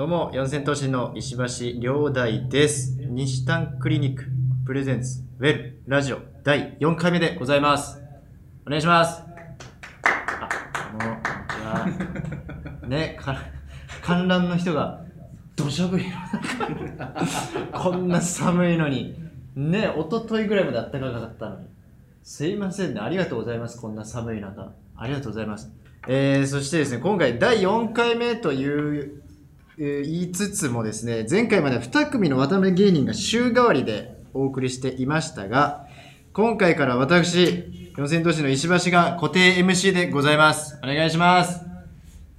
どうも、四千頭身の石橋良大です。西丹クリニックプレゼンツウェルラジオ第4回目でございます。お願いします。あ、どうも、こんにちは。ね、か観覧の人が土砂降りの中こんな寒いのに、ね、一昨日ぐらいまで暖かかったのに。すいませんね。ありがとうございます。こんな寒い中。ありがとうございます。えー、そしてですね、今回第4回目という、言いつつもですね、前回まで2組の渡辺芸人が週替わりでお送りしていましたが、今回から私、四千頭身の石橋が固定 MC でございます。お願いします。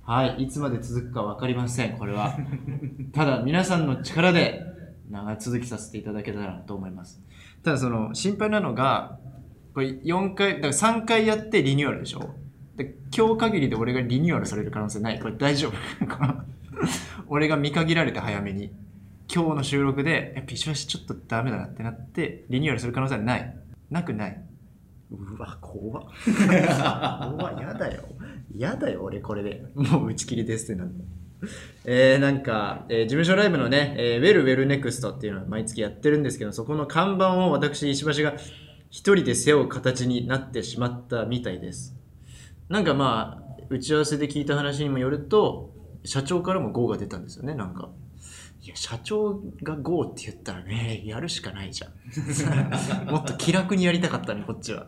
はい、いつまで続くか分かりません、これは。ただ、皆さんの力で長続きさせていただけたらなと思います。ただ、その、心配なのが、これ4回、だから3回やってリニューアルでしょ？で今日限りで俺がリニューアルされる可能性ないこれ大丈夫俺が見限られて早めに今日の収録でえピシュワシちょっとダメだなってなってリニューアルする可能性はない。なくない。うわ怖っ。怖っやだよ。やだよ俺これで。もう打ち切りですってなるえー、なんか、えー事務所ライブのね、えーウェルウェルネクストっていうのは毎月やってるんですけど、そこの看板を私、石橋が一人で背負う形になってしまったみたいです。なんかまあ、打ち合わせで聞いた話にもよると、社長からも GO が出たんですよね、なんか。いや、社長が GO って言ったらね、やるしかないじゃん。もっと気楽にやりたかったね、こっちは。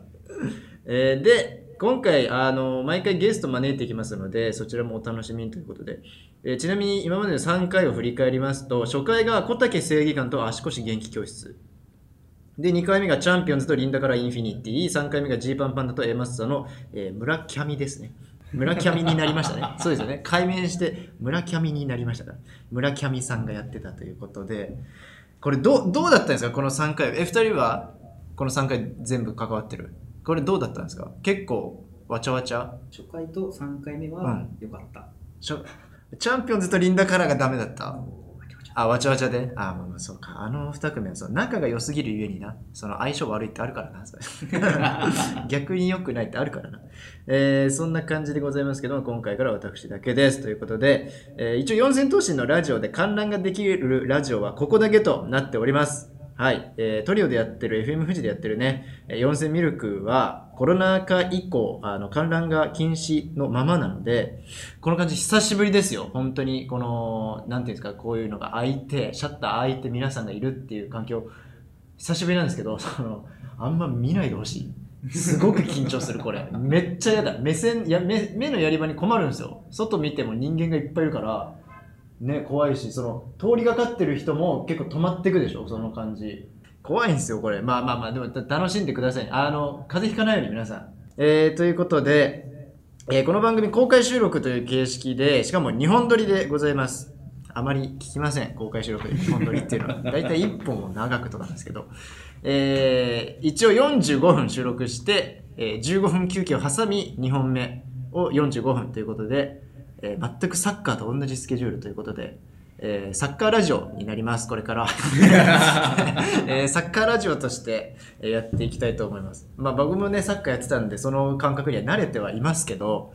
えーで、今回、あの、毎回ゲスト招いていきますので、そちらもお楽しみにということで。えーちなみに今までの3回を振り返りますと、初回が小竹正義感と足腰元気教室。で、2回目がチャンピオンズとリンダからインフィニティ、3回目がジーパンパンダとエマッサの、えー村キャミですね。村キャミになりましたね。そうですよね。改名して村キャミになりましたから。村キャミさんがやってたということで、これどう、どうだったんですか？この3回。え、2人はこの3回全部関わってる？これどうだったんですか？結構わちゃわちゃ？初回と3回目はうん良かった。しょチャンピオンズとリンダカラーがダメだった？あ、わちゃわちゃで。あ、まあまあそうか。あの二組はそう、仲が良すぎるゆえにな、その相性悪いってあるからな、逆に良くないってあるからな。えーそんな感じでございますけども、今回から私だけです。ということで、えー一応四千頭身のラジオで観覧ができるラジオはここだけとなっております。はい、えートリオでやってる FM 富士でやってるね、えー四千ミルクはコロナ禍以降、あの観覧が禁止のままなので、この感じ久しぶりですよ。本当に、この、なんていうんですか、こういうのが開いて、シャッター開いて皆さんがいるっていう環境、久しぶりなんですけど、その、あんま見ないでほしい。すごく緊張する、これ。めっちゃ嫌だ。目線、や目目のやり場に困るんですよ。外見ても人間がいっぱいいるから、ね、怖いし、その、通りがかってる人も結構止まってくでしょ、その感じ。怖いんですよ、これ。まあまあまあ、でも楽しんでください。あの、風邪ひかないように皆さん。えー、ということで、えーこの番組公開収録という形式で、しかも2本撮りでございます。あまり聞きません、公開収録で2本撮りっていうのは。だいたい1本を長くとかなんですけど。えー一応45分収録して、えー15分休憩を挟み2本目を45分ということで、えー全くサッカーと同じスケジュールということで、えーサッカーラジオになります、これから。えーサッカーラジオとしてえーやっていきたいと思います。まあ僕もね、サッカーやってたんで、その感覚には慣れてはいますけど、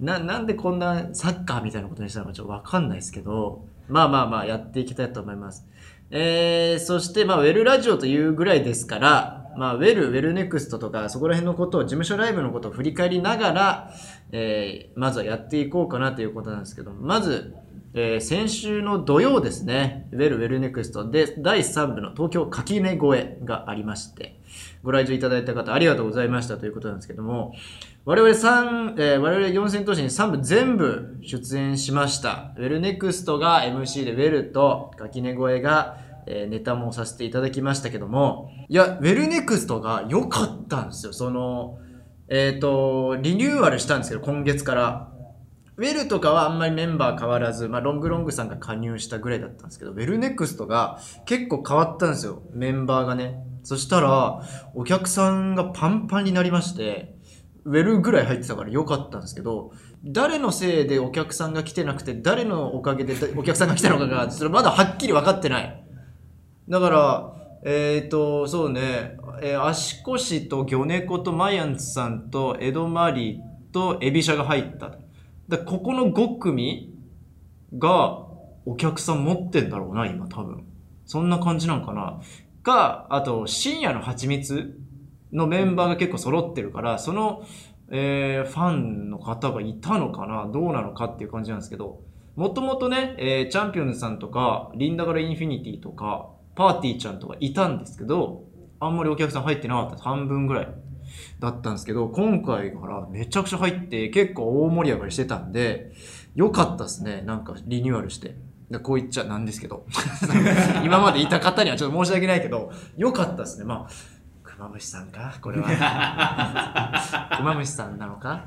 な、なんでこんなサッカーみたいなことにしたのかちょっとわかんないですけど、まあまあまあやっていきたいと思います。えー、そしてまあウェルラジオというぐらいですから、まあウェル、ウェルネクストとかそこら辺のことを、事務所ライブのことを振り返りながら、えー、まずはやっていこうかなということなんですけど、まず、えー先週の土曜ですね、ウェルウェルネクストで第3部の東京垣根越えがありまして、ご来場いただいた方ありがとうございましたということなんですけども、我々3、えー我々四千頭身3部全部出演しました。ウェルネクストが MC でウェルと垣根越えが、えーネタもさせていただきましたけども、いや、ウェルネクストが良かったんですよ。その、えっ、と、リニューアルしたんですけど、今月から。ウェルとかはあんまりメンバー変わらず、まあ、ロングロングさんが加入したぐらいだったんですけど、ウェルネクストが結構変わったんですよ、メンバーがね。そしたら、お客さんがパンパンになりまして、ウェルぐらい入ってたから良かったんですけど、誰のせいでお客さんが来てなくて、誰のおかげでお客さんが来たのかが、それ まだはっきり分かってない。だから、えっ、と、そうね、えー足腰と魚猫とマヤンツさんとエドマリーとエビシャが入った。だここの5組が、お客さん持ってんだろうな、今多分。そんな感じなんかな。か、あと、深夜の蜂蜜のメンバーが結構揃ってるから、その、えーファンの方がいたのかなどうなのかっていう感じなんですけど、もともとね、えーチャンピオンズさんとか、リンダガラインフィニティとか、パーティーちゃんとかいたんですけど、あんまりお客さん入ってなかった。半分ぐらいだったんですけど、今回からめちゃくちゃ入って結構大盛り上がりしてたんで、良かったですね。なんかリニューアルして。でこう言っちゃなんですけど。今までいた方にはちょっと申し訳ないけど、良かったですね。まあ、熊虫さんか？これは。熊虫さんなのか？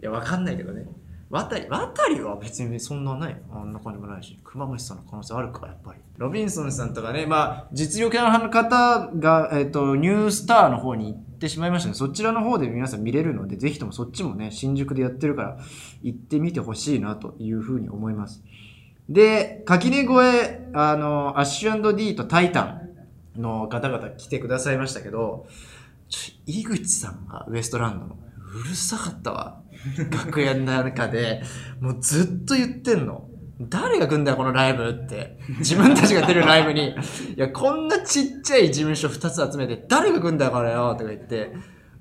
いや、わかんないけどね。渡り、渡りは別にそんなない。あんな感じもないし、熊虫さんの可能性あるか、やっぱり。ロビンソンさんとかね、まあ、実力派の方が、えっ、と、ニュースターの方に行ってってしまいましたね。そちらの方で皆さん見れるので、ぜひともそっちもね、新宿でやってるから、行ってみてほしいな、というふうに思います。で、垣根越え、あの、アッシュ &D とタイタンの方々来てくださいましたけど、ちょ井口さんがウエストランドの、うるさかったわ。楽屋の中で、もうずっと言ってんの。誰が来んだよ、このライブって。自分たちが出るライブに。いや、こんなちっちゃい事務所2つ集めて、誰が来んだよ、これよ、とか言って。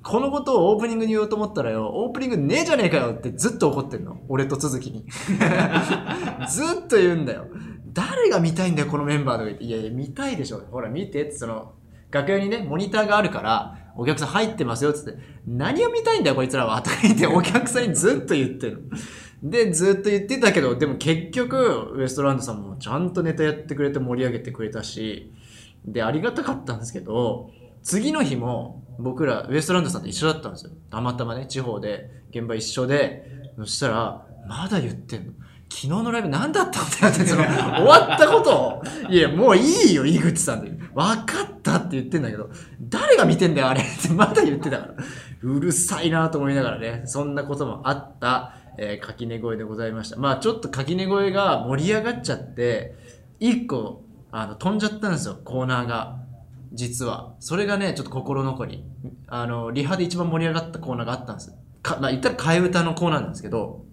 このことをオープニングに言おうと思ったらよ、オープニングねえじゃねえかよってずっと怒ってんの。俺と続きに。ずっと言うんだよ。誰が見たいんだよ、このメンバーとか言って。いやいや、見たいでしょ。ほら、見てって、その、楽屋にね、モニターがあるから、お客さん入ってますよ、つって。何を見たいんだよ、こいつらは。とか言って、お客さんにずっと言ってるの。で、ずっと言ってたけど、でも結局、ウエストランドさんもちゃんとネタやってくれて盛り上げてくれたし、で、ありがたかったんですけど、次の日も僕らウエストランドさんと一緒だったんですよ。たまたまね、地方で現場一緒で、そしたら、まだ言ってんの。昨日のライブ何だったんだよって、その、終わったことを、いや、もういいよ、井口さんで。分かったって言ってんだけど、誰が見てんだよ、あれってまだ言ってたから。うるさいなと思いながらね、そんなこともあった、えー、垣根声でございました。まあちょっと垣根声が盛り上がっちゃって、一個、あの、飛んじゃったんですよ、コーナーが。実は。それがね、ちょっと心残り。あの、リハで一番盛り上がったコーナーがあったんです。か、まあ言ったら替え歌のコーナーなんですけど、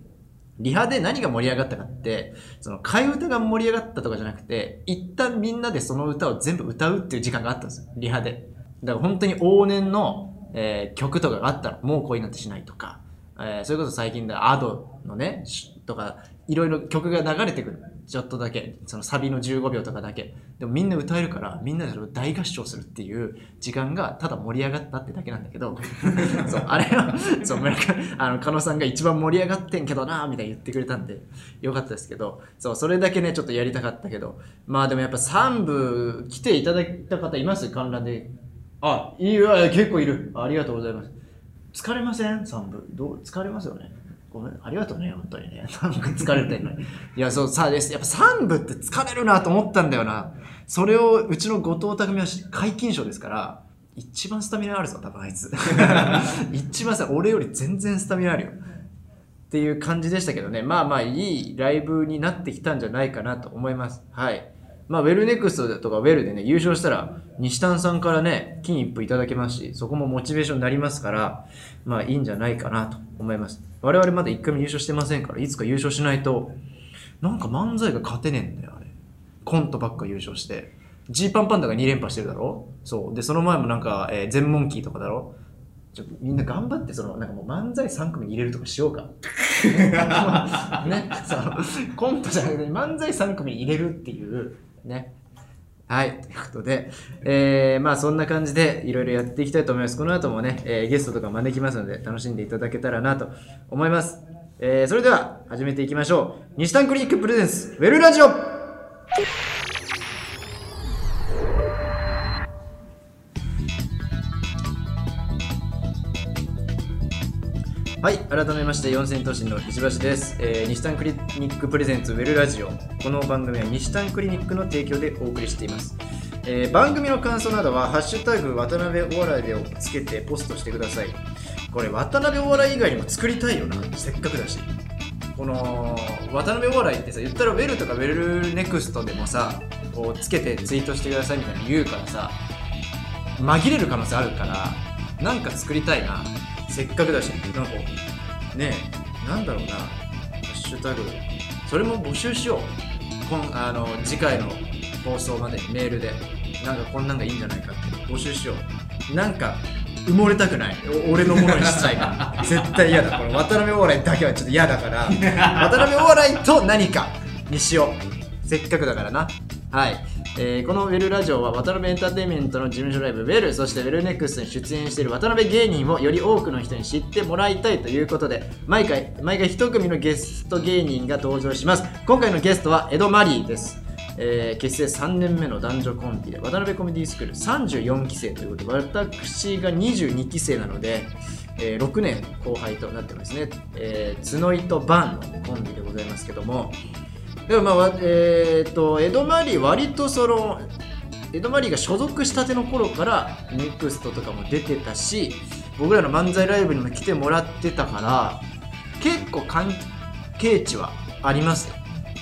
リハで何が盛り上がったかって、その替え歌が盛り上がったとかじゃなくて、一旦みんなでその歌を全部歌うっていう時間があったんですよ、リハで。だから本当に往年の、えー曲とかがあったら、もう恋なんてしないとか、えーそれこそ最近だ、アドのね、しとか、いろいろ曲が流れてくる。ちょっとだけ。そのサビの15秒とかだけ。でもみんな歌えるから、みんなでそれを大合唱するっていう時間がただ盛り上がったってだけなんだけど、そう、あれは、そう、村上、あの、加野さんが一番盛り上がってんけどなみたいに言ってくれたんで、よかったですけど、そう、それだけね、ちょっとやりたかったけど、まあでもやっぱ3部来ていただいた方います？観覧で。あ、いいよ、結構いる。ありがとうございます。疲れません ?3 部。どう？疲れますよね。ごめん、ありがとうね、本当にね。なんか疲れてんのに。いや、そう、さあです。やっぱ3部って疲れるなと思ったんだよな。それを、うちの後藤匠は皆勤賞ですから、一番スタミナあるぞ、多分あいつ。一番さ、俺より全然スタミナあるよ。っていう感じでしたけどね。まあまあ、いいライブになってきたんじゃないかなと思います。はい。まあ、ウェルネクストとかウェルでね、優勝したら、西丹さんからね、金一封いただけますし、そこもモチベーションになりますから、まあいいんじゃないかなと思います。我々まだ一回も優勝してませんから、いつか優勝しないと、なんか漫才が勝てねえんだよ、あれ。コントばっか優勝して。ジーパンパンダが2連覇してるだろ？そう。で、その前もなんか、えー、全モンキーとかだろ？ちょみんな頑張って、その、なんかもう漫才3組に入れるとかしようか。ね、そう。コントじゃなくて、漫才3組に入れるっていう、ね。はい。ということで、えー、まあそんな感じでいろいろやっていきたいと思います。この後もね、えーゲストとか招きますので楽しんでいただけたらなと思います。えー、それでは始めていきましょう。西丹クリニックプレゼンス、ウェルラジオはい、改めまして四千頭身の石橋です、えー西丹クリニックプレゼンツウェルラジオ。この番組は西丹クリニックの提供でお送りしています、えー番組の感想などは「ハッシュタグ渡辺お笑いで」をつけてポストしてください。これ渡辺お笑い以外にも作りたいよな。せっかくだし。この渡辺お笑いってさ言ったらウェルとかウェルネクストでもさこうつけてツイートしてくださいみたいな言うからさ紛れる可能性あるからなんか作りたいな。せっかくだしなんかねえなんだろうな。ハッシュタグ。それも募集しよう。こんあの次回の放送までにメールで。なんかこんなんがいいんじゃないかって。募集しよう。なんか埋もれたくない。お俺のものにしたいから絶対嫌だ。この渡辺お笑いだけはちょっと嫌だから。渡辺お笑いと何かにしよう。せっかくだからな。はいえーこのウェルラジオは渡辺エンターテインメントの事務所ライブウェルそしてウェルネクスに出演している渡辺芸人をより多くの人に知ってもらいたいということで毎回毎回一組のゲスト芸人が登場します。今回のゲストはエド・マリーです。えー結成3年目の男女コンビで渡辺コメディスクール34期生ということで私が22期生なので、えー6年後輩となってますね、えー角井とバンのコンビでございますけどもでもまあえー、とエド・マリー割とそのエド・マリーが所属したての頃からネクストとかも出てたし僕らの漫才ライブにも来てもらってたから結構関係値はありますよ。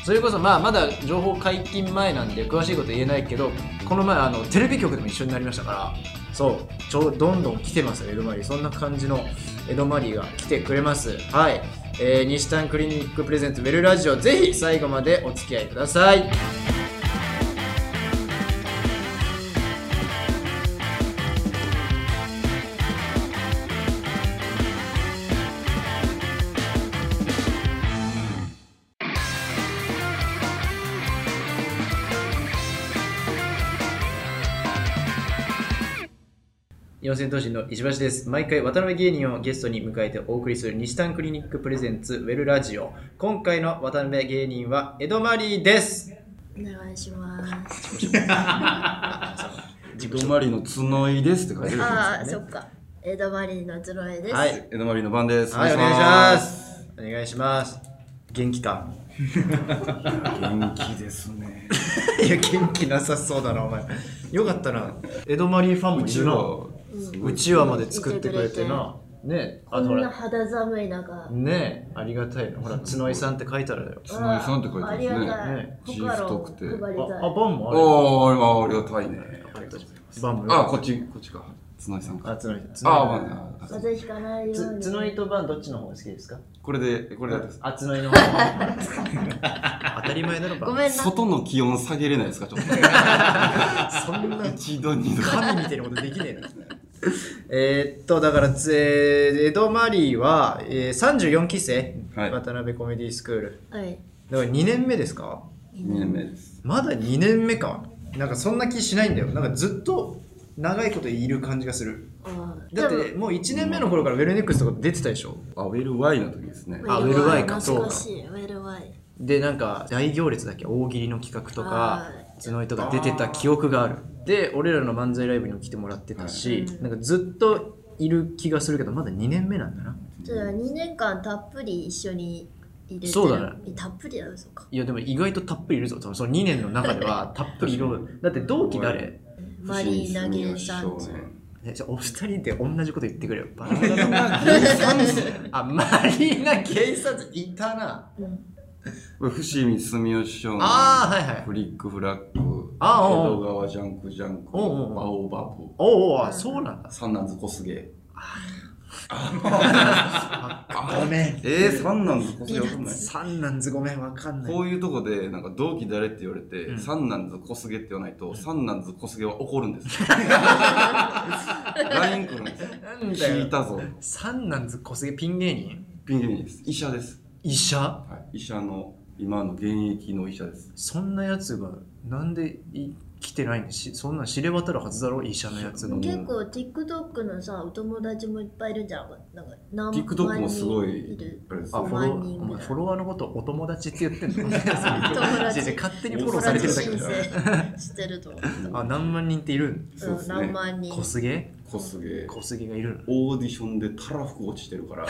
それこそまあまだ情報解禁前なんで詳しいこと言えないけどこの前あのテレビ局でも一緒になりましたからそうちょどんどん来てますよエドマリーそんな感じのエドマリーが来てくれます。はい、えー、西丹クリニックプレゼンツウェルラジオぜひ最後までお付き合いください。四千頭身の石橋です。毎回渡辺芸人をゲストに迎えてお送りする西丹クリニックプレゼンツウェルラジオ。今回の渡辺芸人はエドマリーです。お願いします。自 江戸マリの角井ですって書いてるああ、そっか。江戸マリーのズロエです。はい。江戸マリの番です。はい、お願いします。お願いします。元気か？元気ですね。いや、元気なさそうだな、お前。よかったな。エドマリーファンもいるな。うちわまで作ってくれてな。ねあとほら。こんな肌寒い中。ねありがたいな。ほら、角井さんって書いてあるよ。角井さんって書いてますねありがたい。ね字他の太くてあ、配りたい。あバンもある。ああ、ありがたいね。ありがとうございます。バンもあ、こっち、こっちか。角井さんか。あ、角井。あ、まあ、あ風邪ひかないように。つ角井とバンどっちの方が好きですか？これで、これです。あ、角井の方。当たり前だろ、バン。ごめんな。外の気温下げれないですか、ちょっと。そんな一度、二度。神みたいなことできねえな。えーっと、だから、つえーエド・マリーは、えー、34期生、はい渡辺コメディスクール。はい。だから2年目ですか？2年目です。まだ2年目か。なんかそんな気しないんだよ。なんかずっと長いこといる感じがする。だってもう1年目の頃からウェルネックスとか出てたでしょ？あ、ウェルワイの時ですねあウェルワイか懐かしい。ウェルワイ。でなんか大行列だっけ？大喜利の企画とかは角井とか出てた記憶があるで俺らの漫才ライブにも来てもらってたし、はい。なんかずっといる気がするけどまだ2年目なんだな。じゃあ2年間たっぷり一緒に入れてる。そうだね。たっぷりだよ、そっか。いやでも意外とたっぷりいるぞ。そのその2年の中では たっぷりいるだって同期誰？マリーナゲンさんち。えじゃあお二人で同じこと言ってくれよ。バラバラあマリーナ・ゲイサいたなうんこれ、伏見住吉師匠のああはいはいフリックフラッグ、あおうおう江戸川ジャンクジャンク、おうおうバオバブ、おうおうあそうなんだ三男ズ小菅。ごめんえー、三男ズ小菅わかんない？三男ズごめんわかんないこういうとこで、なんか同期誰って言われて、うん三男ズ小菅って言わないと、三男ズ小菅は怒るんですよ。LINE 来るんですよ。なん聞いたぞ。三男ズ小菅ピン芸人？ピン芸人です。医者です。医者？はい、医者の、今の現役の医者です。そんなやつがなんでい来てないんでしそんなん知れ渡るはずだろ？医者のやつが。うん結構 TikTok のさお友達もいっぱいいるんじゃん。なんか何 TikTok もすごいいるあれですあ5フォロフォロワーのことお友達って言ってんの？勝手にフォローされてるだけしてるあ何万人っているん？うんそうですね。何万人。小菅？小菅。小菅がいるの。オーディションでたらふく落ちてるから、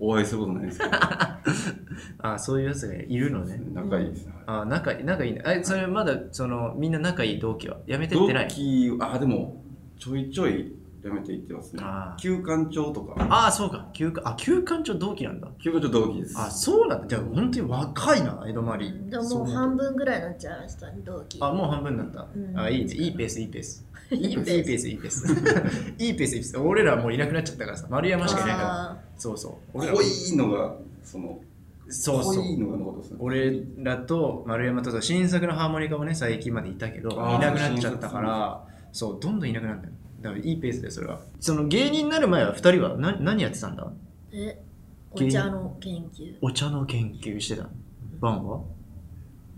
お会いすることないんですけど、あそういうやつがいるのね。仲いいですね。あ仲仲いいね。あそれまだそのみんな仲いい同期は？やめてって同ない？期、あ、でも、ちょいちょいやめていってますね。あ。ー。休館長とか、ああそうか。休館あ休館長同期なんだ。休館長同期です。あそうなんだ。じゃあ本当に若いな江戸マリーでももう半分ぐらいになっちゃいました同期。あ、もう半分になった。うん。あ、いいね。いいペース、いいペース。いいペースいいペース、いいペース。いいペース、いいペース。俺らもういなくなっちゃったからさ。丸山しかいないから。あそうそう。俺ら濃いのが、その、そうそう濃いのが残ってますね。俺らと丸山と新作のハーモニカもね最近までいたけどいなくなっちゃったからそうどんどんいなくなったよだからいいペースでそれはその芸人になる前は2人は何何やってたんだ？えお茶の研究お茶の研究してたのバンは？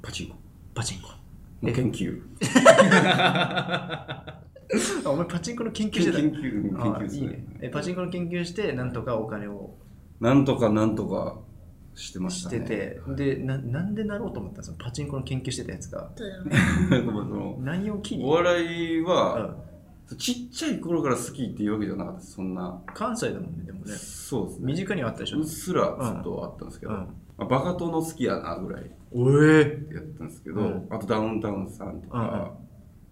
パチンコ。パチンコの研究。あお前パチンコの研究研してた。究、研あ究ですいいね。えパチンコの研究してなんとかお金を。なんとかなんとかしてましね。したてて、でななんでなろうと思ったのそのパチンコの研究してたやつが。何をお笑いは、うん。ちっちゃい頃から好きっていうわけじゃなかったですそんな。関西だもんねでもね。そうですね。身近にはあったでしょ。うっすらずっとあったんですけど、うんまあ、バカ殿好きやなぐらいおえ。やったんですけど、うん。あとダウンタウンさんとか、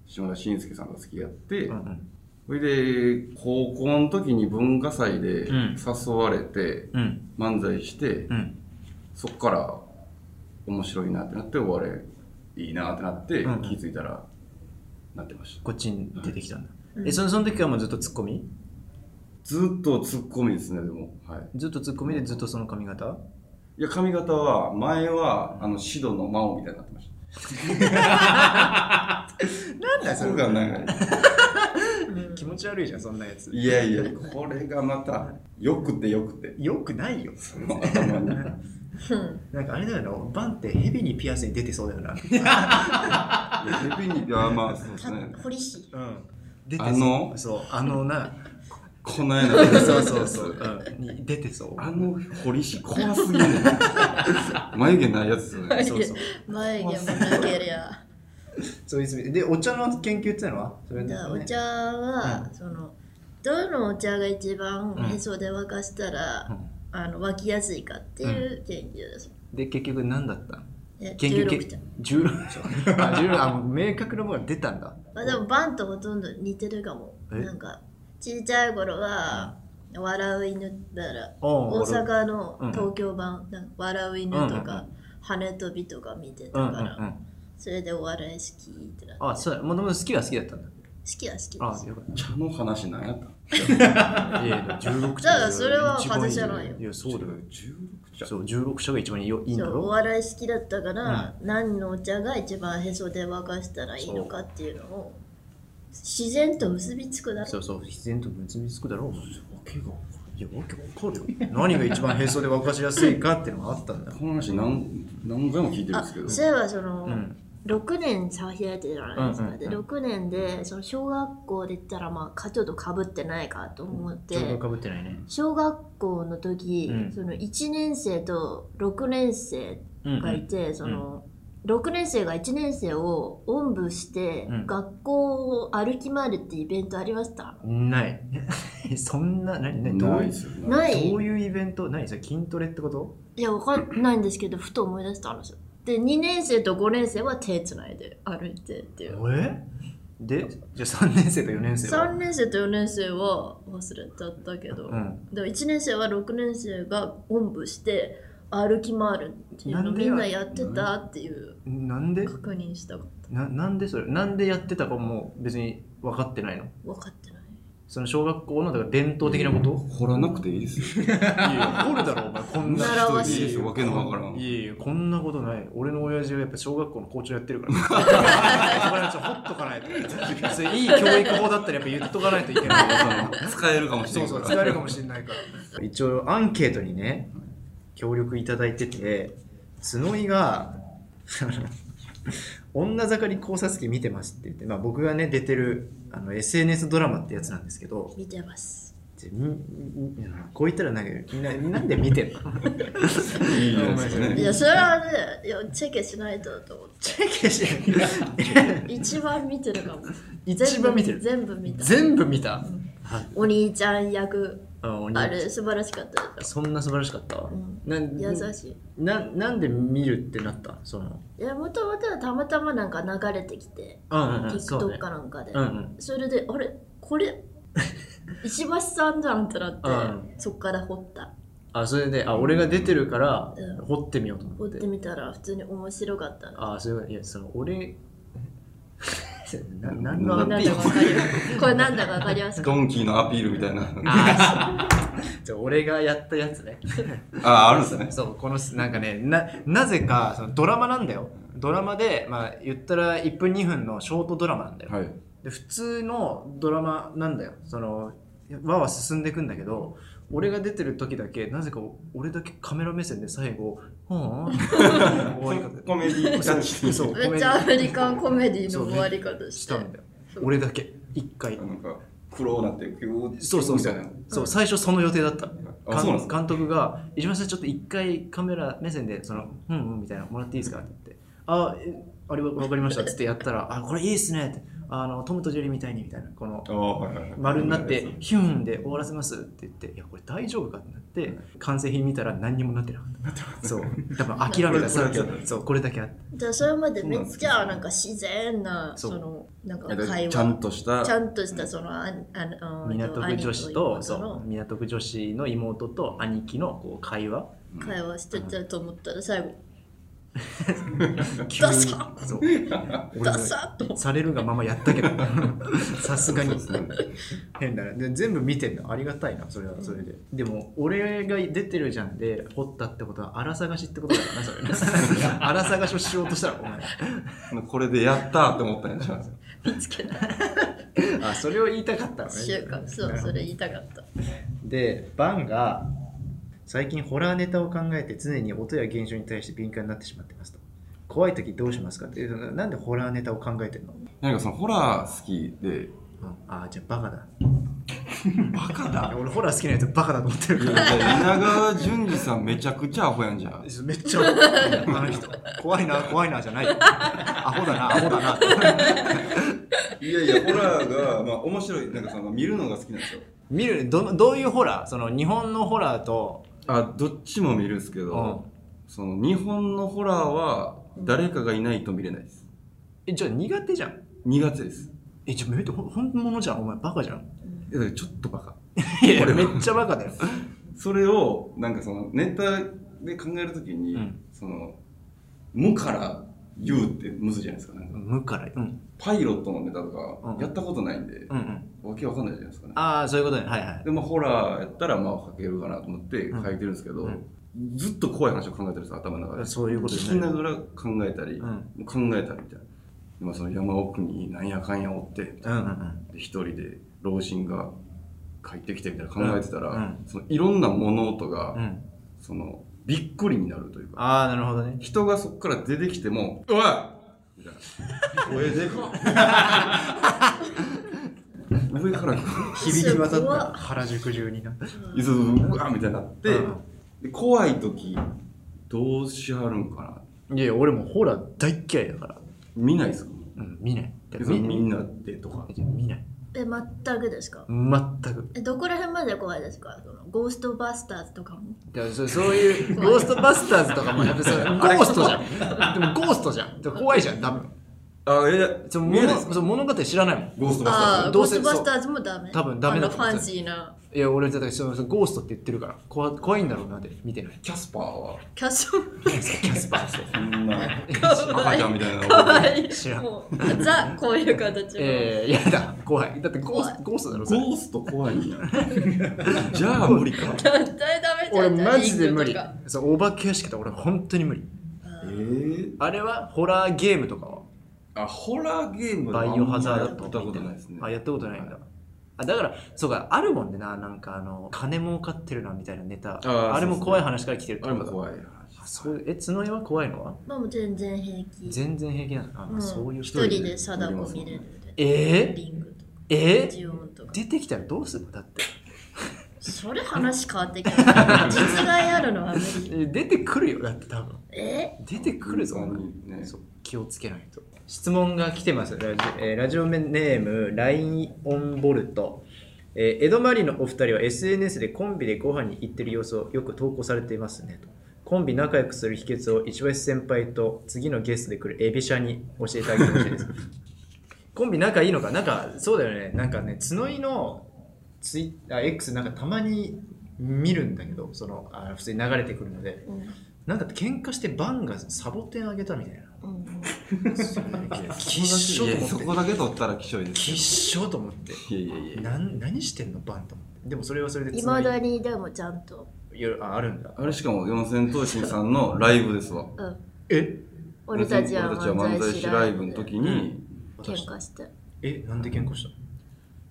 島田紳介さんが好きやって、うんうん。それで高校の時に文化祭でうん。誘われてうん。漫才して、うん。そっから面白いなってなってお笑いいいなってなって、うんうん。気づいたらなってました。こっちに出てきたんだ、うんえそのその時はもうずっとツッコミ？ずっとツッコミですねでも。はい。ずっとツッコミでずっとその髪型？いや髪型は前はあのシドの魔王みたいになってました。なんだそれ。が長い気持ち悪いじゃんそんなやつ。いやいやこれがまたよくてよくて。よくないよ。その頭に。うん。なんかあれだよなバンってヘビにピアスに出てそうだよな。ヘビにあまあそうですね。た堀市うん。出てあの？そうそうあのなこないなそうそうそう、うん、に出てそう。あの堀市怖すぎんね。ん 眉毛ないやつそうそう。眉毛もなけりゃそういうでお茶の研究っていうのは？それじゃあお茶は、そのどのお茶が一番うん。へそで沸かしたら、うん。あの沸きやすいかっていう研究です、で結局何だった？え研究16結茶。16あ16あもう明確なものが出たんだ。まあ、でもバンとほとんど似てるかも。え？なんかちっちゃい頃は、笑う犬だらお大阪のうん。東京版、なんか笑う犬とうんうんか、羽飛びとか見てうんうんうたから、ん。それでお笑い好きってなって。あそうもともと好きは好きだったんだ。好きは好きです。あよかっ茶の話なんやったたいやいや16だからそれは一番いい風じゃないよ。いやそうだよ。16茶そう16社が一番いいよいいんだそうおろ笑い好きだったから、何のお茶が一番へそで沸かしたらいいのかっていうのを自然と結びつくだろそうそう自然と結びつくだろうわけがい。やわけわかるよ。何が一番へそで沸かしやすいかっていうのがあったんだよ。この話何何回も聞いてるんあですけど。そういえばその、うん。6年差開いてるじゃないですか、うんうんうん。で6年でその小学校で言ったらまあかちょっとかぶってないかと思って、かぶってないね。小学校の時、うん。その1年生と6年生うんがいて、その6年生が1年生をおんぶして、うん。学校を歩き回るってイベントありました？ない。そんな何何どういう？ないですよ。ねない。どういうイベント？何それ筋トレってこと？いやわかんないんですけどふと思い出したんですよで2年生と5年生は手つないで歩いてっていう。え？でじゃあ3年生と4年生は？3年生と4年生は忘れちゃったけど、うん。でも1年生は6年生がおんぶして歩き回るっていうの。みんなやってたっていう。なんで？確認したかっななんでそれ？なんでやってたかも別に分かってないの？た分かってない。その小学校のだから伝統的なこと？掘らなくていいですよ。いや掘るだろお前こんな習わしいいいですよ。わけのわからん。いやいやこんなことない。俺の親父はやっぱ小学校の校長やってるから。そこら辺ちょっとほっとかないと。それいい教育法だったらやっぱ言っとかないといけない。使えるかもしそれないうそう使えるかもしれないから一応アンケートにね協力いただいてて角井が 女盛り考察機見てますって言って、まあ、僕がね出てるあの SNS ドラマってやつなんですけど見てます。こう言ったらなんかみんななんで見てんの？いいですかね。いやそれはねいやチェケしないとと思って。チェケして一番見てるかも。一番見てる。全部見た。全部見た、お兄ちゃん役あお兄あれ素晴らしかった。そんな素晴らしかった、ん。な優しい。ななんで見るってなった？その。いやもともとはたまたまなんか流れてきてうんうんうんそう TikTok ねかなんかで、うんうん。それであれこれ石橋さんじゃんってなって、うんそっから掘った。あそれであ俺が出てるからうん。掘ってみようと思っ掘っててみたら普通に面白かったのあそういういやその俺な何のアなんピール？だかわかります。これなんだかわかりますか？ドンキーのアピールみたいな。あじゃあ俺がやったやつね。あ、あるんですね。そうこのなんかねななぜかそのドラマなんだよ。ドラマでまあ言ったら1分2分のショートドラマなんだよ、はい。で普通のドラマなんだよ。その輪は進んでいくんだけど俺が出てる時だけなぜか俺だけカメラ目線で最後「はあ」終わり方。コメディタッチ。そうめっちゃアメリカンコメディの終わり方したんだよ俺だけ一回。なんか、黒なって、ピューそうそうそう。みたいな。そう最初その予定だった。あそうなんですか？監督が「石橋さんちょっと一回カメラ目線でそのうんうん」みたいな「もらっていいですか?」って言って「あえあれわかりました」っつってやったら「あこれいいっすね」って「あのトムとジェリーみたいに」みたいなこの。丸になってヒューンで終わらせますって言って「いやこれ大丈夫か?」ってなって完成品見たら何にもなってなかった。そう多分諦めたこれこれだけあったそうこれだけあって。じゃあそれまでめっちゃなんか自然なそのなんか会話ちゃんとした。ちゃんとしたそのあああ港区女子兄とそう港区女子の妹と兄貴のこう会話。会話してたと思ったら最後急 ダサそう。ダサッと。されるがままやったけど。さすがに。変だな。で全部見てんの。ありがたいなそれはそれで。でも俺が出てるじゃんで掘ったってことは荒探しってことだよなそれ。荒探しをしようとしたらお前。これでやったーって思ったんやじゃん。見つけた。あそれを言いたかったのね。そうそれ言いたかった。でバンが最近ホラーネタを考えて常に音や現象に対して敏感になってしまってますと。怖い時どうしますかっていうなんでホラーネタを考えてるの、なんかそのホラー好きで、うん、あじゃあバカだ。バカだ？俺ホラー好きなやつバカだと思ってる。いから稲川淳二さんめちゃくちゃアホやんじゃん。めっちゃあの人。怖いな怖いなじゃない。アホだなアホだな。いやいや、ホラーが、まあ面白い。なんかその見るのが好きなんですよ。見るどのどういうホラー？その日本のホラーと、あ、どっちも見るんですけど、その日本のホラーは誰かがいないと見れないです。えじゃあ苦手じゃん苦手です。えじゃあめっちゃほ本物じゃんお前バカじゃんいやちょっとバカ。いやめっちゃバカだよ それを、なんかそのネタで考えるときに、うんその、無から言うってむずいじゃないですか。なんか。無から。うん。パイロットのネタとうんかやったことないんで、うんうん。わけわかんないじゃないですかね。ああそういうことね。はいはい。でもホラーやったらまあ書けるかなと思って書いてるんですけど、うん。ずっと怖い話を考えてるんです頭の中で。そういうこと聞きながら考えたり、うん。考えたりみたいな。でまあその山奥になんやかんやおって、みたいな。うんうんうん。で一人で老人が帰ってきてみたいな考えてたら、うんうん。そのいろんな物音が、うん。そのびっくりになるというか、ああなるほどね。人がそこから出てきても、おい！みたいな。声でかっ上から響き渡った原宿中にな。いつうわみたいになって、うん。で怖い時どうしはるんかな。いやいや俺もホラー大っ嫌いだから。見ないですか？うん見ない。みんなでとか。見ないえ全くですか？全く。えどこら辺まで怖いですか？そのゴーストバスターズとかも？だからそそういうゴーストバスターズとかもやっぱそれ ゴーストじゃん。でもゴーストじゃん。でも怖いじゃん多分。あいやその物その物語知らないもん。ゴーストバスターズ。ゴーストバスターズもダメ。多分ダメだあのフと思うァンシーないや俺だってそのゴーストって言ってるから怖怖いんだろうなって見てないキャスパーは？キャスキャスパー。そうそんな。赤ちゃんみたいなの。かわい。い知らん。もうザこういう形。の、えー、やだ。怖い。だってゴース怖い。ゴーストだろそれ。ゴースト怖いん。や じゃあ無理か。絶対ダメじゃん俺マジで無理。そうお化け屋敷とか俺本当に無理。えー、あれはホラーゲームとかは。あホラーゲームバイオハザードやったことないですね。あやったことないんだ、あだからそうかあるもんねななんかあの金儲かってるなみたいなネタ。あーあれも怖い話から来てるってあれことだも怖いあそういうえ角井は怖いの？はまあもう全然平気。全然平気なのあ、うん。そういう一人人で貞子見れるでえー、リングとか。えジオンとか。出てきたらどうする？のだって。それ話変わってきた実害あるのは無理。え出てくるよだって多分。え？出てくるぞね。そう気をつけないと質問が来てます。ラジ,、えーラジオネームラインオンボルト。えー江戸マリのお二人は SNS でコンビでご飯に行ってる様子をよく投稿されていますね。と。コンビ仲良くする秘訣を石橋先輩と次のゲストで来るエビシャに教えてあげてほしいです。コンビ仲いいのか？なんかそうだよね。なんかね角井のツイあ X なんかたまに見るんだけどそのあ普通に流れてくるので。うん。なんか喧嘩してバンがサボテンあげたみたいな。うんきっしょいやと思ってそこだけ取ったらきしょいですきっしょと思って。いやいやいや。なん何してんのバンと思って。でもそれはそれでいまだにでもちゃんと、いやああるんだ。あれしかも四千頭身さんのライブですわ。うん、え？俺たちは俺たちは漫才師ライブの時に喧嘩して。えなんで喧嘩した？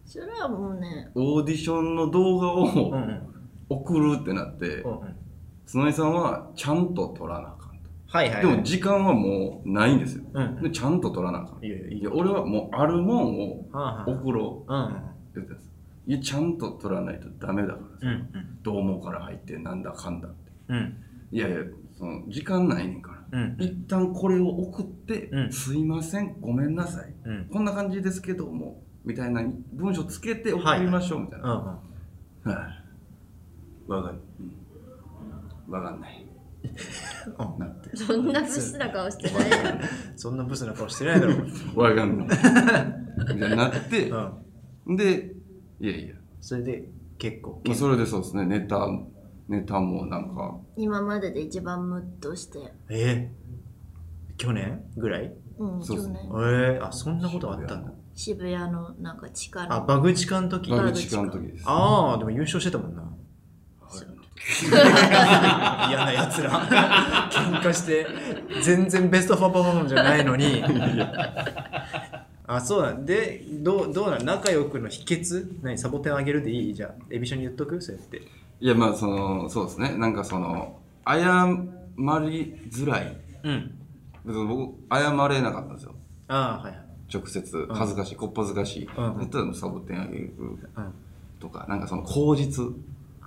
それはもうね。オーディションの動画のうんをうん。送るってなってうんうん。角井さんはちゃんと撮らなあかん。とはいはい。でも時間はもうないんですよ。うん。でちゃんと撮らなあかん。いやいや俺はもうあるもんをはあは送ろうあって言ってたんです。いやちゃんと撮らないとダメだからうんうん。どう思うから入ってなんだかんだって。うん。いやいやその時間ないねんから。うん。一旦これを送って、うん。すいませんごめんなさい。うん。こんな感じですけどもみたいな文章つけて送りましょうみたいな、うんうん。はい。わかる、うん、わかんないうんなって。そんなブスな顔してないよ そんなブスな顔してないだろ。うわかんない。みたいになってうん。でいやいや。それで結構。まあそれでそうですね。ネタネタもなんか。今までで一番ムッとして。え？ー去年ぐらい？うんそうそう去年。えー、あそんなことあったんだ。渋谷のなんか地下あのバグチカの時バグバグチカの時です。ああでも優勝してたもんな 嫌なやつら。喧嘩して全然ベスト4パフォーマンスじゃないのに。あそうなん。でどうどうなん？仲良くの秘訣？何？サボテンあげるでいい？じゃあエビショに言っとく？そうやって。いやまあそのそうですね。なんかその謝りづらい。うん。僕謝れなかったんですよ。ああはいはい。直接。恥ずかしい、こっぱずかしい、うん。だったらサボテンあげるうん。とか。なんかその口実。あ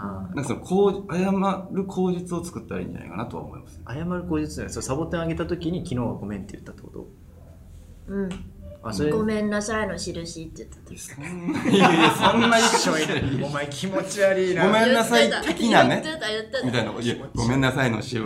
なんかその口謝る口実を作ったらいいんじゃないかなとは思いますあ謝る口実ねそうサボテンあげた時に昨日はごめんって言ったってこと？うん。あそれ。ごめんなさいの印って言ってた。いやそんないやいやそんな言い方 お前気持ち悪いな。ごめんなさい的なね。みたいな、いや、ごめんなさいの印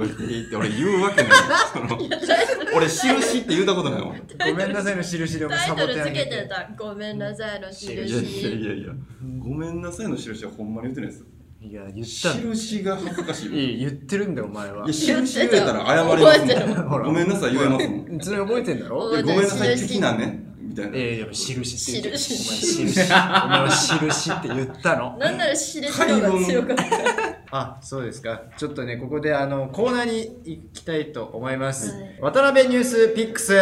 って俺言うわけない。俺、印って言ったことないもん。いごめんなさいの印でタイサボトルつけテンあげて。てたごめんなさいのやいやい印やいや、ごめんなさいの印はほんまに言ってないです。いや言ったの。印が恥ずかしい。いいい言ってるんだよお前は。や、印言えたら謝れますもん。ごめんなさい言えますもん。いそれ覚えてんだろ？ごめんなさい的なね。みたいな。ええやっぱ印って言って印。お前印。お前は印って言ったの。なんなら印の。方が強かったあそうですか。ちょっとねここであのコーナーに行きたいと思います、はい。渡辺ニュースピックス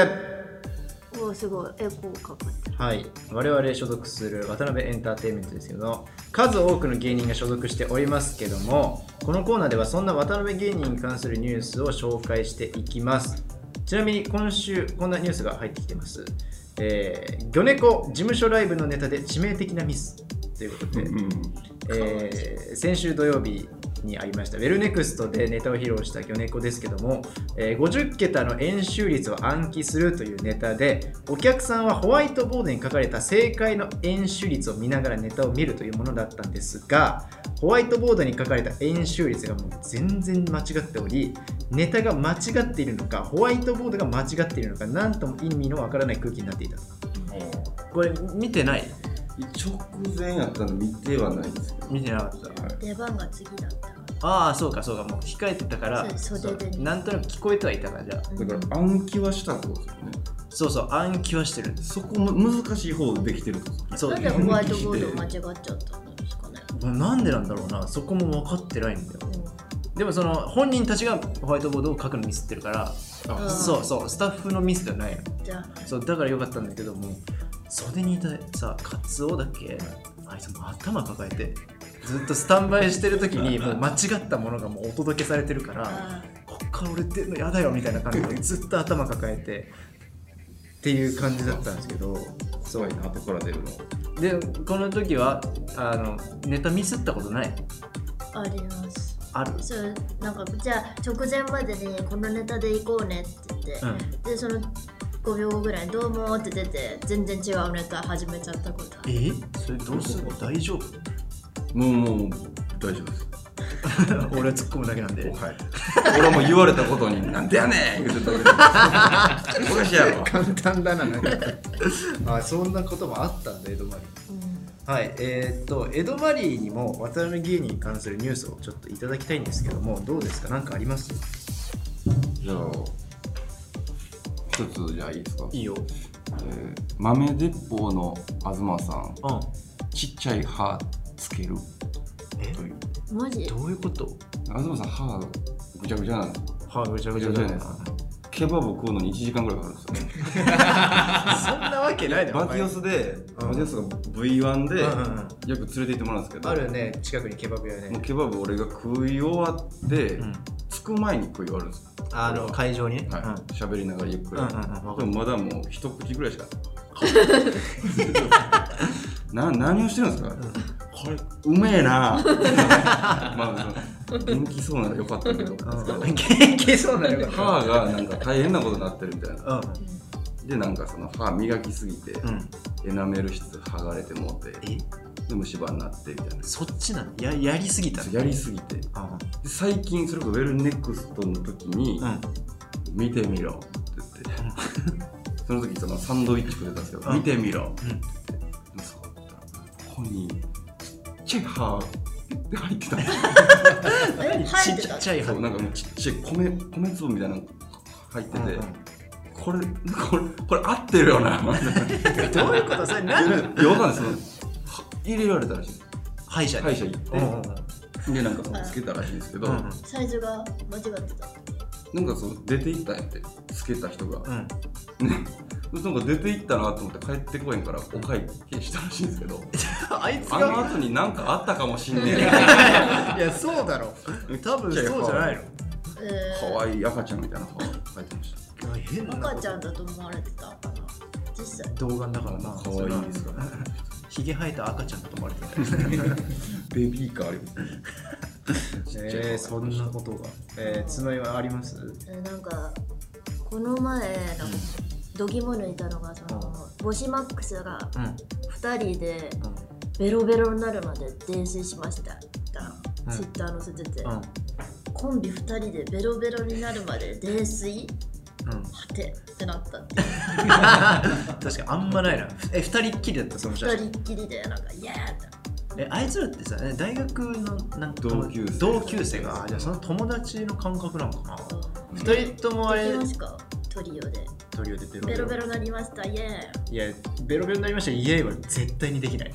おおすごいエコーかかってる。はい。我々所属する渡辺エンターテインメントですけど数多くの芸人が所属しておりますけどもこのコーナーではそんな渡辺芸人に関するニュースを紹介していきます。ちなみに今週こんなニュースが入ってきてます。えー、魚猫事務所ライブのネタで致命的なミスということで、うん。えー先週土曜日にありましたウェルネクストでネタを披露した魚猫ですけども、えー50桁の円周率を暗記するというネタでお客さんはホワイトボードに書かれた正解の円周率を見ながらネタを見るというものだったんですがホワイトボードに書かれた円周率がもう全然間違っておりネタが間違っているのかホワイトボードが間違っているのか何とも意味のわからない空気になっていた。これ見てない？直前やったんで見てはないですけど。見てなかった。はい。出番が次だったああそうかそうか。もう控えてたからそう袖でなんとなく聞こえてはいたから。じゃあだから暗記はしたってことですよね。そうそう暗記はしてるんです。そこも難しい方できてるそうなんでホワイトボード間違っちゃったんですかね。もうなんでなんだろうな。そこも分かってないんだよ。うでもその本人たちがホワイトボードを書くのミスってるからうんそうそうスタッフのミスじゃないの。んじゃあ。そうだからよかったんだけども袖にいたさカツオだっけあいつもう頭抱えてずっとスタンバイしてる時にもう間違ったものがもうお届けされてるからあこっから俺出んのやだよみたいな感じでずっと頭抱えてっていう感じだったんですけどすごいな、後から出るの。でこの時はあのネタミスったことない？ーあります。ある？そうなんかじゃあ直前までにこのネタで行こうねって言って、うん。でその5秒後ぐらいに「どうも」って出て全然違うネタ始めちゃったこと。あるえ？それどうするの？大丈夫？もう、もう、大丈夫です。俺は突っ込むだけなんで。はい。俺はもう言われたことに、なんでやねん言うてたけど。おかしいやろ。簡単だななんか。あそんなこともあったんだ江戸マリー。はいえーっと江戸マリーにも渡辺芸人に関するニュースをちょっといただきたいんですけどもどうですか？何かあります？じゃあ、一つじゃあいいですか？いいよ。えー豆鉄砲の東さん。うん。ちっちゃい歯つける？え？という。マジ？どういうこと？東さん歯ぐちゃぐちゃなんです歯ぐちゃぐちゃじゃないですケバブ食うのに1時間ぐらいかかるんですよ。ね そんなわけないだろバティオスで？うん。バティオスが V1 でうんうんうん。よく連れて行ってもらうんですけど。あるね。近くにケバブ屋ね。もうケバブ俺が食い終わってうん着く前に食い終わるんですよ。あの会場にね？はい。喋りながらゆっくり。うんうんうんでもまだもう一口ぐらいしか。な何をしてるんですか、これうめえな。まあ元気そうならよかったけど。うん。元気そうなのよ歯がなんか大変なことになってるみたいな。うん。でなんかその歯磨きすぎて、うん。エナメル質剥がれてもうて。え？で虫歯になってみたいな。そっちなの？ややりすぎたの？やりすぎて。であ。最近それこそウェルネクストの時に、うん。見てみろって言って、その時そのサンドイッチくれたんですけど、うん。見てみろってうん言って、そうここにちっちゃい歯って入ってた。ちっちゃい歯 なんかもうちっちゃい米米粒みたいなの入ってて、うんうん。これ これこれ合ってるよな どういうこと？それい何わかんないそのは入れられたらしいです。歯医者に。歯医者行って、うんうんうん。でなんかそのつけたらしいんですけど、うん。うんサイズが間違ってた。なんかその出て行ったんやって。つけた人が、うん。ね。なんか出て行ったなと思って帰ってこへんからお会計したらしいんですけど。あいつあの後になんかあったかもしんねえ。いやそうだろ。多分そうじゃないの。えかわいい赤ちゃんみたいな歯が書いてまし変ー、赤ちゃんだと思われてたかな。実際。童顔だからたなかわいいですからねひげ生えた赤ちゃんだと思われてる。ベビーカーありますえー、そんなことが。えー、つまりはあります？えーなんかこの前なんか度肝抜いたのがそのボシマックスがうん。うん2人でベロベロになるまで泥酔しました。うん。ツイッター載せてて、うん。コンビ2人でベロベロになるまで泥酔？うんはてってなったって 確かにあんまないな。え二人っきりだったその写2真人っきりでなんかイエーってえあいつらってさえ大学のなんか同級生。同級生が。じゃあその友達の感覚なのかな。う。ん二人ともあれできますかトリオでトリオでベロベロベロなりました。イエいやベロベロになりました。イエーイは絶対にできない。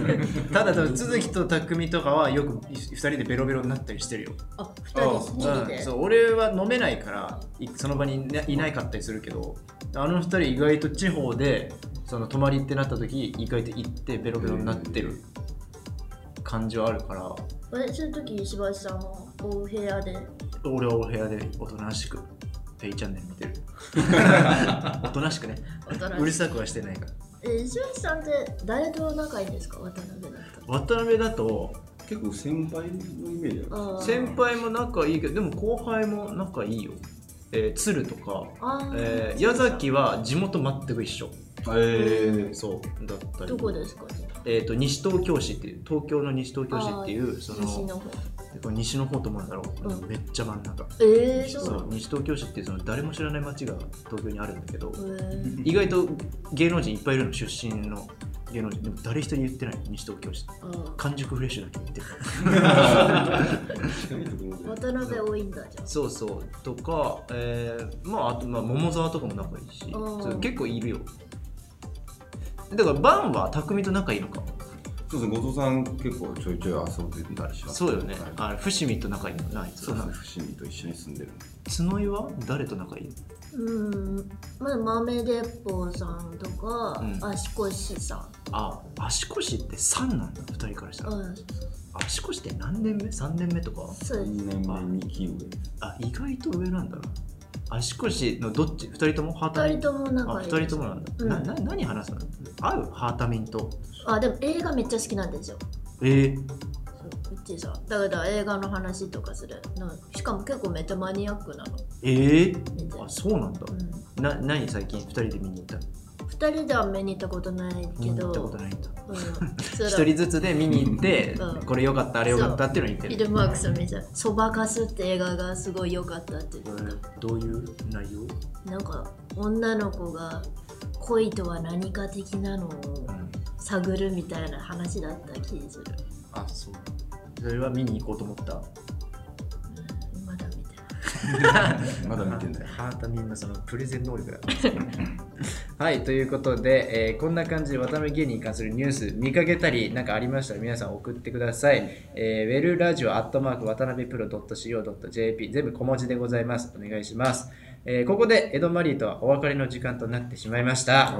ただ多分都築と匠とかはよく二人でベロベロになったりしてるよ。ーあ2人で？そう俺は飲めないからいその場にいないなかったりするけどあの二人意外と地方でその泊まりってなった時意外と行ってベロベロになってる感じはあるから。えその時石橋さんはお部屋で？俺はお部屋でおとなしくペイチャンネル見てる。おとなしくね。うるさくはしてないから。え石橋さんって誰と仲いいんですか？渡辺だったら渡辺だと結構先輩のイメージある。先輩も仲いいけどでも後輩も仲いいよ、えー、鶴とか、えー矢崎は地元全く一緒えそうだったり。どこですか？えー、と西東京市っていう東京の西東京市っていうその西の方。西の方と思うんだろう、うん。めっちゃ真ん中。えー、そそう西東京市っていうその誰も知らない町が東京にあるんだけどえー。意外と芸能人いっぱいいるの出身の芸能人。でも誰一人言ってない西東京市。完熟フレッシュだけ言ってる渡辺多いんだじゃそうそう。とか、えー、まああとまあ桃沢とかも仲いいし結構いるよだからバンは匠と仲いいのか。そうですね後藤さん結構ちょいちょい遊んでたりします。そうよね。はいあ伏見と仲いいの。なあいつそうですね伏見と一緒に住んでる。角井は誰と仲いいうんまあ豆鉄砲さんとか、うん。足腰さん。あ足腰って3なんだ2人からしたら。うん。足腰って何年目 ?3 年目とか？そうです。2年目2期上。あ意外と上なんだな足腰のどっち？2人ともハータミン二人ともあ仲いい2人ともなんだ、うん。なな何話すの？合う？ハータミンと？あでも映画めっちゃ好きなんですよ。えー、そううちさだから映画の話とかするの。しかも結構めっちゃマニアックなの、えー、あそうなんだ。うん、な何最近2人で見に行ったの？二人では目に行ったことないけど。行ったことないんだうん、一そ人ずつで見に行って、うん。これ良かったあれ良かったっていうのを言ってる。フィルマークそばかすって映画がすごい良かったって言ってどういう内容、たなんか女の子が恋とは何か的なのをうん、探るみたいな話だった気がする、あそう。それは見に行こうと思った？うん、まだ見てまだ見てないまたみんなそのプレゼン能力だ。はいということで、えーこんな感じで渡辺芸人に関するニュース見かけたりなんかありましたら皆さん送ってください、えーウェルラジオアットマーク渡辺プロ .co.jp 全部小文字でございます。お願いします、えーここでエドマリーとはお別れの時間となってしまいました。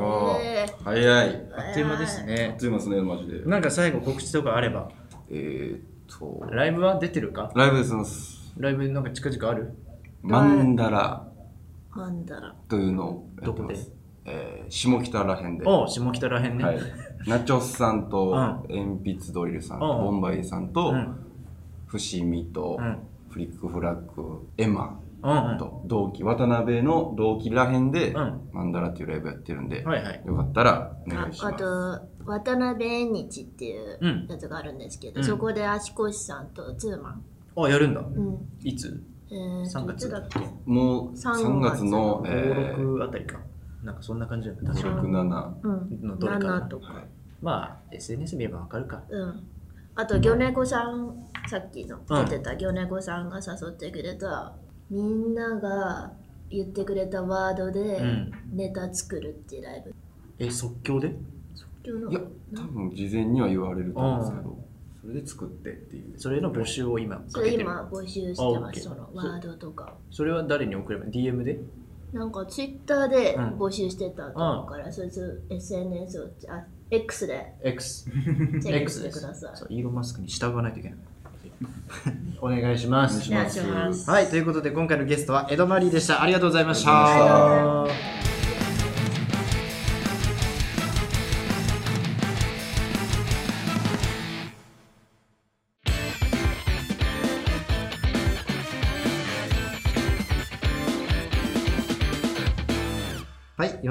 早い。っという間ですあっねという間ですねマジで。なんか最後告知とかあれば。えーっと。ライブは出てるか？ライブですライブなんか近々ある？マンダラ。なんだろう。というのをやってまどこすえー下北らへんで。おう下北らへんね、はい、ナチョスさんと、うん。鉛筆ドリルさん、うん。ボンバイさんと、うん。伏見と、うん。フリックフラッグ、エマと、同期、渡辺の同期らへんで、うん。マンダラっていうライブやってるんで、はいはい。よかったらお願あいします。あと、渡辺縁日っていううん。やつがあるんですけど、うん。そこで足腰さんとツーマン。あやるんだ。うん。いつ？えー、3月。いつだっけ？もう3 3月の、え56あたりか。なんかそんな感じだった確か6、7、うん。のどれかな。7とか。まあ SNS 見ればわかるか。うん。あと、魚猫さん、さっきの出てた魚猫さんが誘ってくれた、みんなが言ってくれたワードでうん。ネタ作るっていうライブ。え即興で？いや、多分事前には言われると思うんですけど、それで作ってっていう。それの募集を今それかけてる。今募集してあます、そのワードとか。それは誰に送れば DM で？なんかツイッターでうん。募集してたと思うから、そいつ SNS を、あ、X で。X チェック X してですください。そうイーロン・マスクに従わないといけない。お願いします。お願いします。はいということで今回のゲストはエドマリーでした。ありがとうございましありがとうございた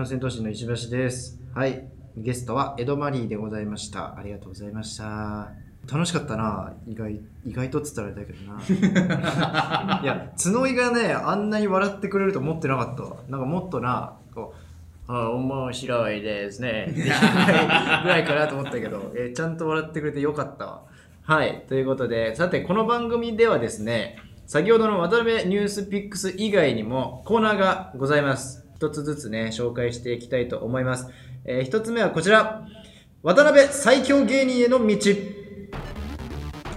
はい、四千頭身の石橋です。はい、ゲストはエドマリーでございました。ありがとうございました。楽しかったな、意外意外とっつったらあれだけどな。いや、角井がね、あんなに笑ってくれると思ってなかったわ。なんかもっとな、こう、あ面白いですね。ぐらいぐらいかなと思ったけど、えーちゃんと笑ってくれてよかったわ。はい、ということで、さて、この番組ではですね、先ほどの渡辺ニュースピックス以外にもコーナーがございます。一つずつね、紹介していきたいと思います。えー一つ目はこちら。渡辺最強芸人への道。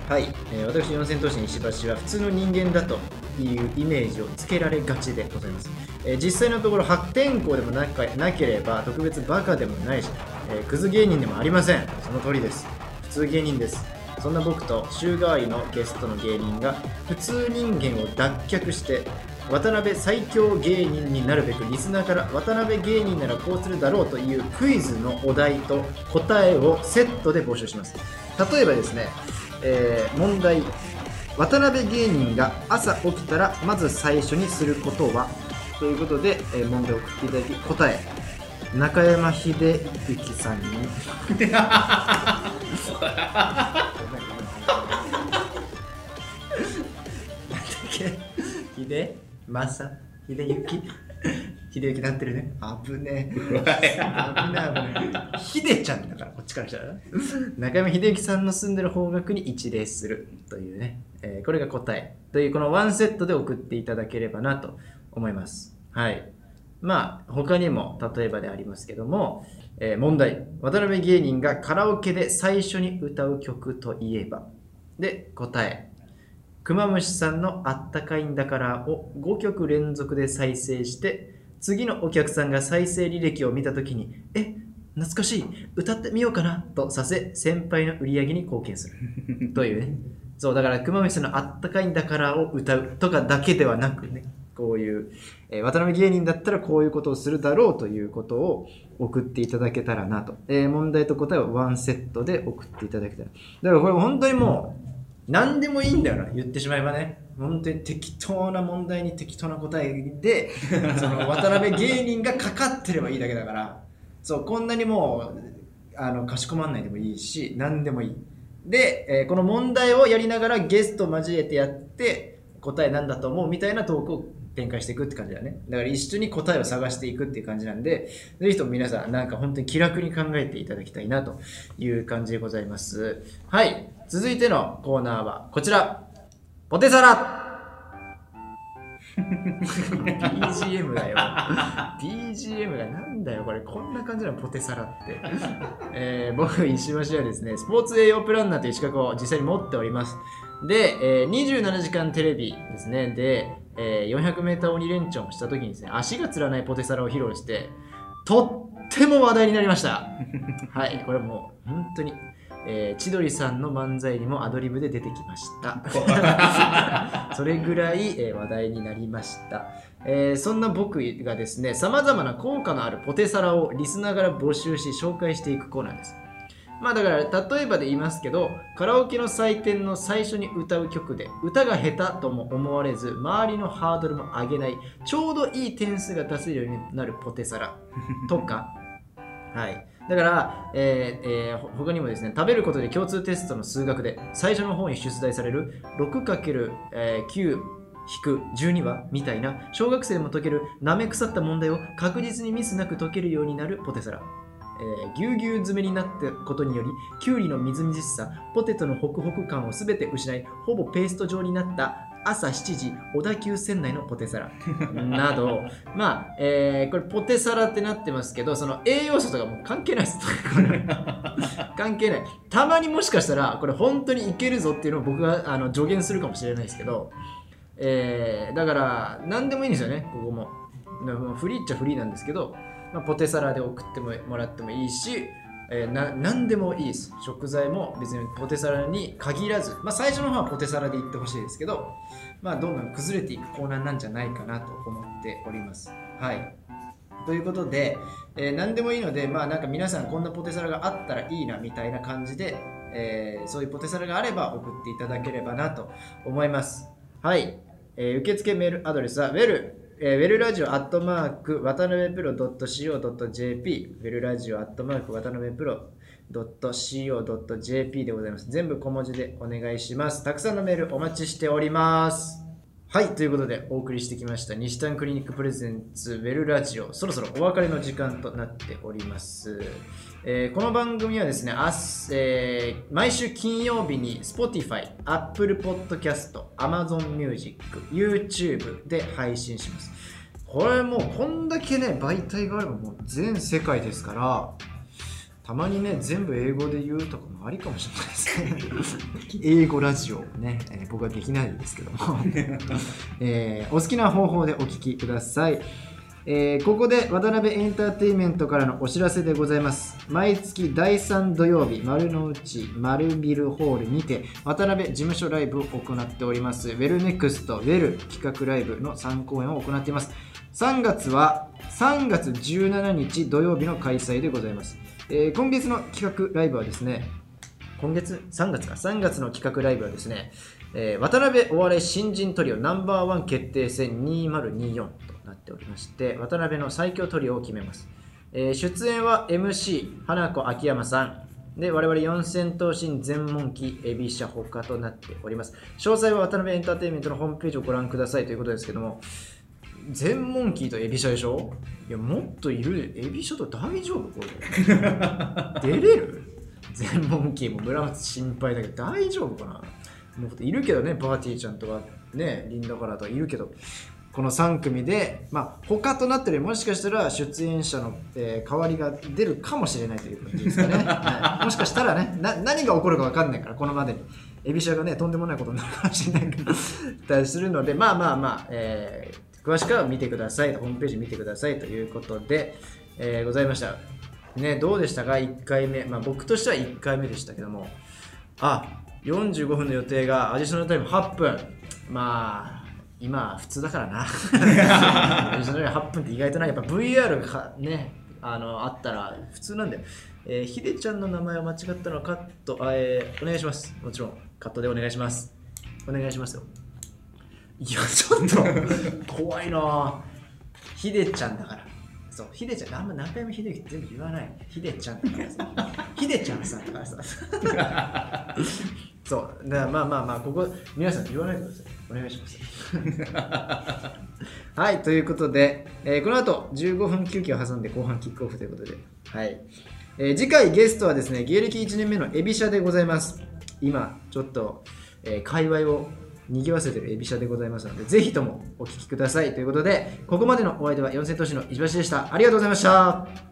はい、えー私四千頭身石橋は普通の人間だというイメージをつけられがちでございます、えー実際のところ白天候でもなかなければ特別バカでもないし、えークズ芸人でもありませんその通りです普通芸人ですそんな僕と週替わりのゲストの芸人が普通人間を脱却して渡辺最強芸人になるべくリスナーから渡辺芸人ならこうするだろうというクイズのお題と答えをセットで募集します。例えばですね、えー問題。渡辺芸人が朝起きたらまず最初にすることは？ということで、えー問題を送っていただき答え。中山秀幸さんに。秀？秀正秀幸秀幸なってるね。危ねえ。危ねえ。危ねえ。秀ちゃんだからこっちからしたら。中山秀幸さんの住んでる方角に一礼する。というね、えーこれが答え。というこのワンセットで送っていただければなと思います。はい。まあ他にも例えばでありますけども、えー問題。渡辺芸人がカラオケで最初に歌う曲といえば。で答えクマムシさんのあったかいんだからを5曲連続で再生して次のお客さんが再生履歴を見たときにえ懐かしい歌ってみようかなとさせ先輩の売り上げに貢献する。というね。そうだからクマムシさんのあったかいんだからを歌うとかだけではなくねこういう、えー渡辺芸人だったらこういうことをするだろうということを送っていただけたらなと、えー問題と答えをワンセットで送っていただけたらだからこれ本当にもう何でもいいんだよな。言ってしまえばね。本当に適当な問題に適当な答えでその渡辺芸人がかかってればいいだけだから。そうこんなにもうあのかしこまんないでもいいし何でもいい。で、えーこの問題をやりながらゲスト交えてやって答えなんだと思うみたいなトークを展開していくって感じだね。だから一緒に答えを探していくっていう感じなんでぜひとも皆さんなんか本当に気楽に考えていただきたいなという感じでございます。はい。続いてのコーナーはこちら。ポテサラ。BGM だよ。BGM がなんだよこれ。こんな感じなのポテサラって、えー僕石橋はですねスポーツ栄養プランナーという資格を実際に持っております。で、えー27時間テレビですね。で、えー 400m 鬼レンチョンをした時にですね足がつらないポテサラを披露してとっても話題になりました はいこれもう本当にえー千鳥さんの漫才にもアドリブで出てきました。それぐらい、えー話題になりました。えーそんな僕がですね、さまざまな効果のあるポテサラをリスナーから募集し紹介していくコーナーです。まあだから例えばで言いますけどカラオケの祭典の最初に歌う曲で歌が下手とも思われず周りのハードルも上げないちょうどいい点数が出せるようになるポテサラとか。はい。だから、えーえー他にもですね食べることで共通テストの数学で最初の方に出題される 6×9-12 はみたいな小学生でも解けるなめ腐った問題を確実にミスなく解けるようになるポテサラ。えーぎゅうぎゅう詰めになったことによりきゅうりのみずみずしさポテトのホクホク感を全て失いほぼペースト状になった朝7時小田急線内のポテサラ。など。まあ、えーこれポテサラってなってますけどその栄養素とかもう関係ないです。関係ない。たまにもしかしたらこれ本当にいけるぞっていうのを僕があの助言するかもしれないですけど、えーだから何でもいいんですよねここもフリーっちゃフリーなんですけど、まあ、ポテサラで送ってももらってもいいし、えーな何でもいいです食材も別にポテサラに限らず、まあ、最初の方はポテサラでいってほしいですけど、まあ、どんどん崩れていくコーナーなんじゃないかなと思っておりますはいということで、えー何でもいいので、まあなんか皆さんこんなポテサラがあったらいいなみたいな感じで、えーそういうポテサラがあれば送っていただければなと思います。はい。えー受付メールアドレスは、ウェル、えーウェルラジオアットマーク、渡辺プロ .co.jp、ウェルラジオアットマーク、渡辺プロ .co.jp でございます。全部小文字でお願いします。たくさんのメールお待ちしております。はい、ということでお送りしてきました西丹クリニックプレゼンツウェルラジオ、そろそろお別れの時間となっております。えーこの番組はですね、あすえー毎週金曜日に Spotify、Apple Podcast、Amazon Music、YouTube で配信します。これもうこんだけね、媒体があればもう全世界ですから、たまにね、全部英語で言うとかもありかもしれないですね。英語ラジオね、えー僕はできないんですけども、えーお好きな方法でお聞きください。えーここでワタナベエンターテインメントからのお知らせでございます。毎月第3土曜日、丸の内丸ビルホールにてワタナベ事務所ライブを行っております。ウェルネクストウェル企画ライブの3公演を行っています。3月は3月17日土曜日の開催でございます。えー今月の企画ライブはですね、今月？3月か。3月の企画ライブはですね、えー渡辺お笑い新人トリオナンバーワン決定戦2024となっておりまして渡辺の最強トリオを決めます、えー出演は MC 花子秋山さん。で我々四千頭身全問記エビシャ他となっております。詳細は渡辺エンターテインメントのホームページをご覧くださいということですけども全モンキーとエビシャでしょ？いやもっといる。エビシャと大丈夫？これ。出れる？全モンキーも村松心配だけど大丈夫かな？もういるけどねパーティーちゃんとかねリンダカラーとかいるけどこの3組でまあ他となってるもしかしたら出演者の、えー代わりが出るかもしれないという感じですかね、はい。もしかしたらねな何が起こるか分かんないからこのまで。にエビシャがねとんでもないことになるかもしれないたりするのでまあまあまあ、えー詳しくは見てください。ホームページ見てくださいということで、えーございました。ねどうでしたか？1回目。まあ僕としては1回目でしたけども。あ45分の予定がアディショナルタイム8分。まあ今普通だからな。アディショナルタイム8 分って意外とない。やっぱ VR がねあのあったら普通なんだよえーひでちゃんの名前を間違ったのはカットあ、えーお願いします。もちろん。カットでお願いします。お願いしますよいやちょっと。怖いな。ぁひでちゃんだから。そうひでちゃんあんま何回もひで全部言わない。ひでちゃんだからさ。ひでちゃんさんだからさ。そう。だからまあまあまあここ皆さん言わないでください。お願いします。はいということで、えーこの後15分休憩を挟んで後半キックオフということで。はい、えー次回ゲストはですね芸歴1年目のエビシャでございます。今ちょっと、えー界隈を賑わせてるエビシャでございますので、ぜひともお聞きください。ということで、ここまでのお相手は四千頭身の石橋でした。ありがとうございました。